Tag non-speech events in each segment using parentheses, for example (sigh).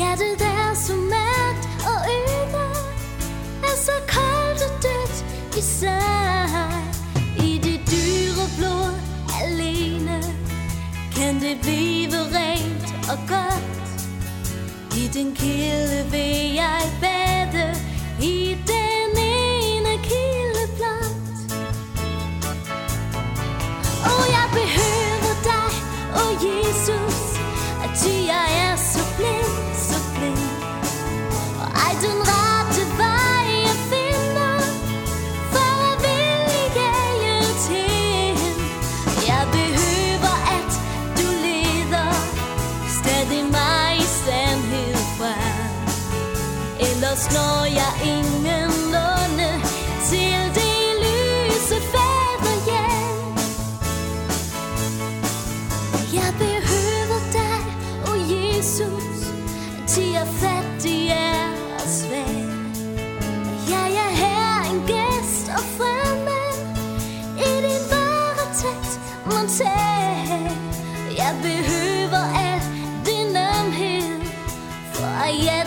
Hjertet er så mørkt og øde Er så koldt og dødt i sig I det dyre blod alene Kan det blive rent og godt. I den kilde vil jeg bade I den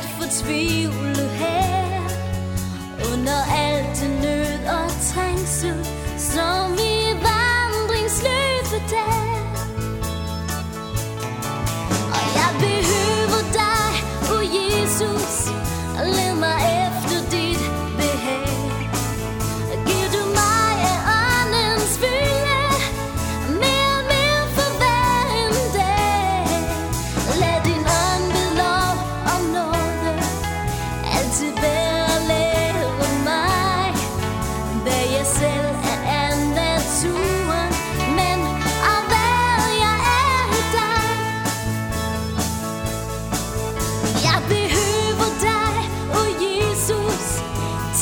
at fortvivle her. Under alt det nød og trængsel,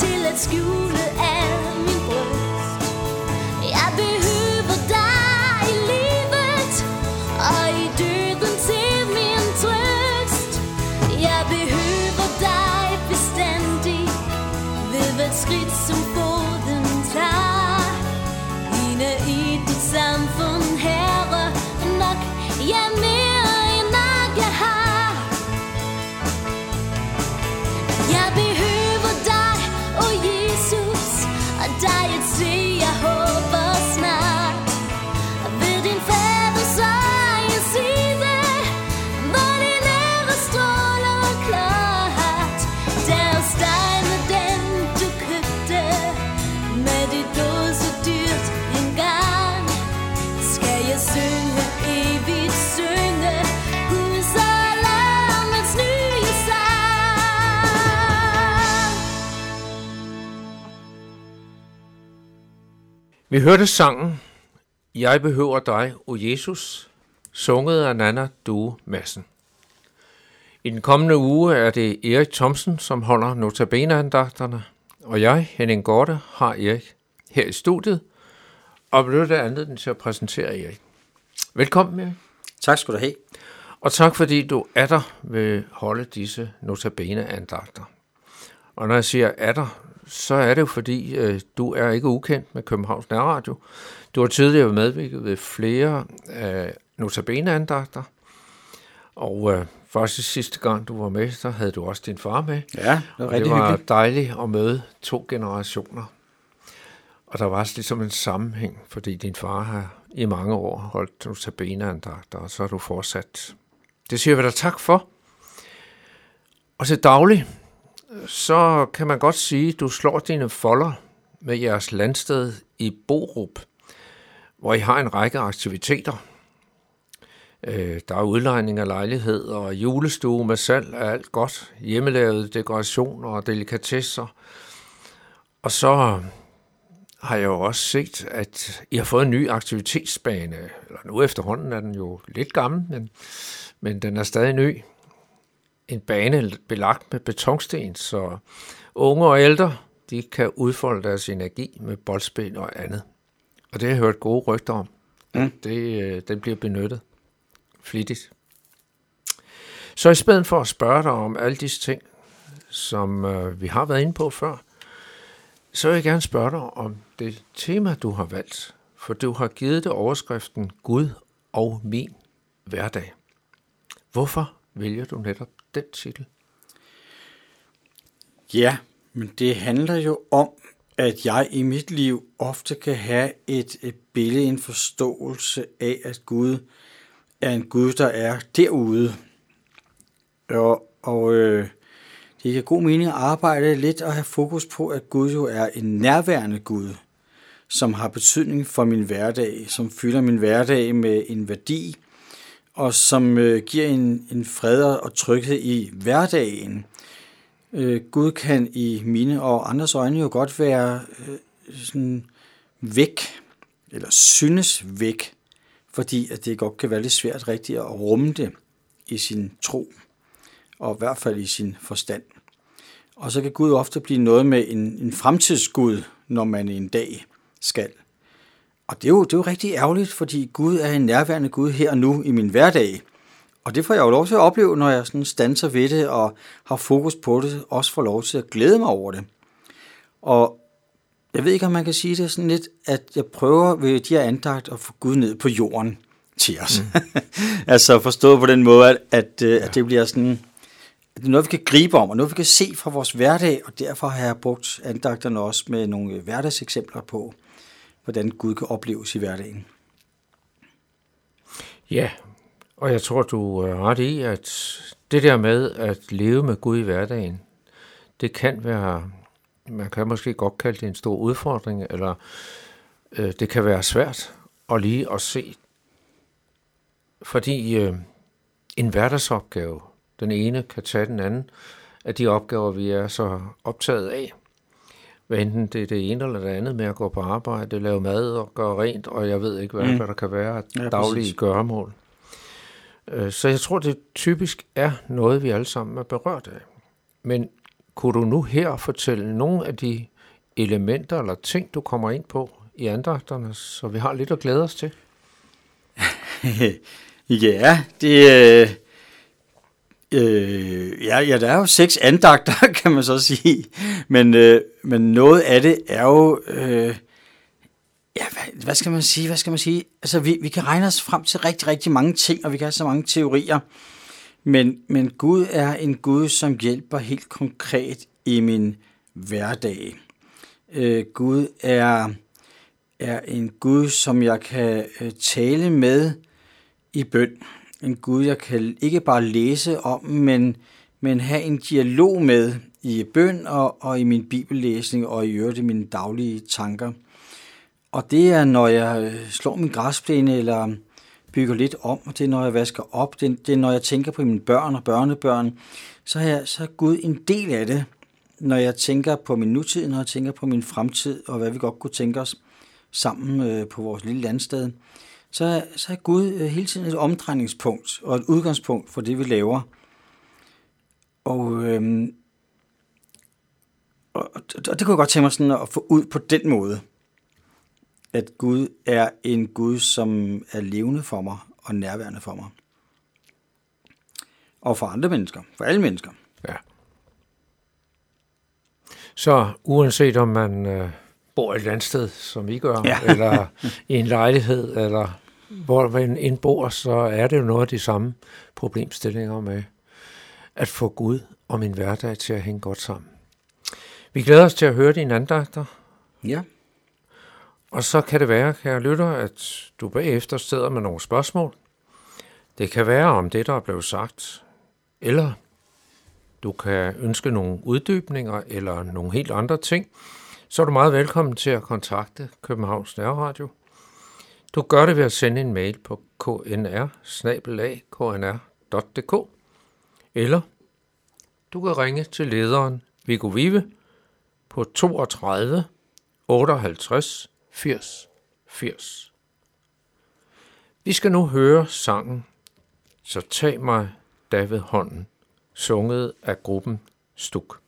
til at skjule al Vi hørte sangen Jeg behøver dig, o Jesus, sunget af Nana Due Madsen. I den kommende uge er det Erik Thomsen, som holder notabeneandagterne, og jeg, Henning Gorte, har Erik her i studiet, og benytter anledningen til at præsentere Erik. Velkommen, Erik. Tak skal du have. Og tak fordi du er der ved holde disse notabene-andagter. Og når jeg siger er der, så er det jo fordi, øh, du er ikke ukendt med Københavns Nærradio. Du har tidligere medvirket ved flere øh, notabene-andagter. Og øh, faktisk sidste gang du var med, så havde du også din far med. Ja, det var Og det var hyggeligt. dejligt at møde to generationer. Og der var også ligesom en sammenhæng, fordi din far har i mange år holdt notabene-andagter, og så har du fortsat. Det siger vi dig tak for. Og til daglig, så kan man godt sige, at du slår dine folder med jeres landsted i Borup, hvor I har en række aktiviteter. Øh, der er udlejning af lejligheder og julestue med salg af alt godt, hjemmelavede dekorationer og delikatesser. Og så har jeg jo også set, at I har fået en ny aktivitetsbane. Eller nu efterhånden er den jo lidt gammel, men, men den er stadig ny. En bane belagt med betonsten, så unge og ældre de kan udfolde deres energi med boldspil og andet. Og det har jeg hørt gode rygter om. Mm. Det, øh, den bliver benyttet flittigt. Så i stedet for at spørge dig om alle disse ting, som øh, vi har været inde på før, så vil jeg gerne spørge dig om det tema, du har valgt. For du har givet det overskriften Gud og min hverdag. Hvorfor vælger du netop den titel? Ja, men det handler jo om, at jeg i mit liv ofte kan have et, et billede, en forståelse af, at Gud er en Gud, der er derude. Og, og øh, det giver god mening at arbejde lidt og have fokus på, at Gud jo er en nærværende Gud, som har betydning for min hverdag, som fylder min hverdag med en værdi, og som øh, giver en, en fred og tryghed i hverdagen. Øh, Gud kan i mine og andres øjne jo godt være øh, sådan væk, eller synes væk, fordi at det godt kan være lidt svært rigtigt at rumme det i sin tro, og i hvert fald i sin forstand. Og så kan Gud ofte blive noget med en, en fremtidsgud, når man en dag skal. Og det er, jo, det er jo rigtig ærgerligt, fordi Gud er en nærværende Gud her og nu i min hverdag. Og det får jeg jo lov til at opleve, når jeg sådan standser ved det og har fokus på det, også får lov til at glæde mig over det. Og jeg ved ikke, om man kan sige det sådan lidt, at jeg prøver ved de her andagt at få Gud ned på jorden til os. Mm. (laughs) altså forstået på den måde, at, at, ja. at det bliver sådan, det er noget, vi kan gribe om, og noget, vi kan se fra vores hverdag, og derfor har jeg brugt andagterne også med nogle hverdagseksempler på, hvordan Gud kan opleves i hverdagen. Ja, og jeg tror, du er ret i, at det der med at leve med Gud i hverdagen, det kan være, man kan måske godt kalde det en stor udfordring, eller øh, det kan være svært at lige at se, fordi øh, en hverdagsopgave, den ene kan tage den anden af de opgaver, vi er så optaget af. Hvad enten det er det ene eller det andet med at gå på arbejde, lave mad og gøre rent, og jeg ved ikke, hvad, mm. hvad der kan være ja, daglige præcis. gøremål. Øh, så jeg tror, det typisk er noget, vi alle sammen er berørt af. Men kunne du nu her fortælle nogle af de elementer eller ting, du kommer ind på i andagterne, så vi har lidt at glæde os til? (laughs) ja, det, øh, ja, ja, der er jo seks andagter, (laughs) kan man så sige. Men, øh, men noget af det er jo... Øh, Ja, hvad, hvad skal man sige? Hvad skal man sige? Altså, vi, vi kan regne os frem til rigtig, rigtig mange ting, og vi kan have så mange teorier. Men, men Gud er en Gud, som hjælper helt konkret i min hverdag. Øh, Gud er, er en Gud, som jeg kan øh, tale med i bøn. En Gud, jeg kan ikke bare læse om, men, men have en dialog med i bøn og, og i min bibellæsning og i øvrigt i mine daglige tanker. Og det er, når jeg slår min græsplæne eller bygger lidt om, og det er, når jeg vasker op, det, det er, når jeg tænker på mine børn og børnebørn, så er, jeg, så er Gud en del af det, når jeg tænker på min nutid, når jeg tænker på min fremtid, og hvad vi godt kunne tænke os sammen øh, på vores lille landsted, så, så er Gud øh, hele tiden et omdrejningspunkt og et udgangspunkt for det, vi laver. Og, øh, og, og det kunne jeg godt tænke mig sådan at få ud på den måde at Gud er en Gud, som er levende for mig og nærværende for mig. Og for andre mennesker, for alle mennesker. Ja. Så uanset om man øh, bor et andet sted, som I gør, ja. eller i en lejlighed, eller hvor man end bor, så er det jo noget af de samme problemstillinger med at få Gud og min hverdag til at hænge godt sammen. Vi glæder os til at høre dine andagter. Ja. Og så kan det være, kære lytter, at du bagefter sidder med nogle spørgsmål. Det kan være om det, der er blevet sagt, eller du kan ønske nogle uddybninger eller nogle helt andre ting, så er du meget velkommen til at kontakte Københavns Nærradio. Du gør det ved at sende en mail på knr knr.dk eller du kan ringe til lederen Viggo Vive på 32 58 80, 80. Vi skal nu høre sangen Så tag mig da ved hånden, sunget af gruppen Stuk.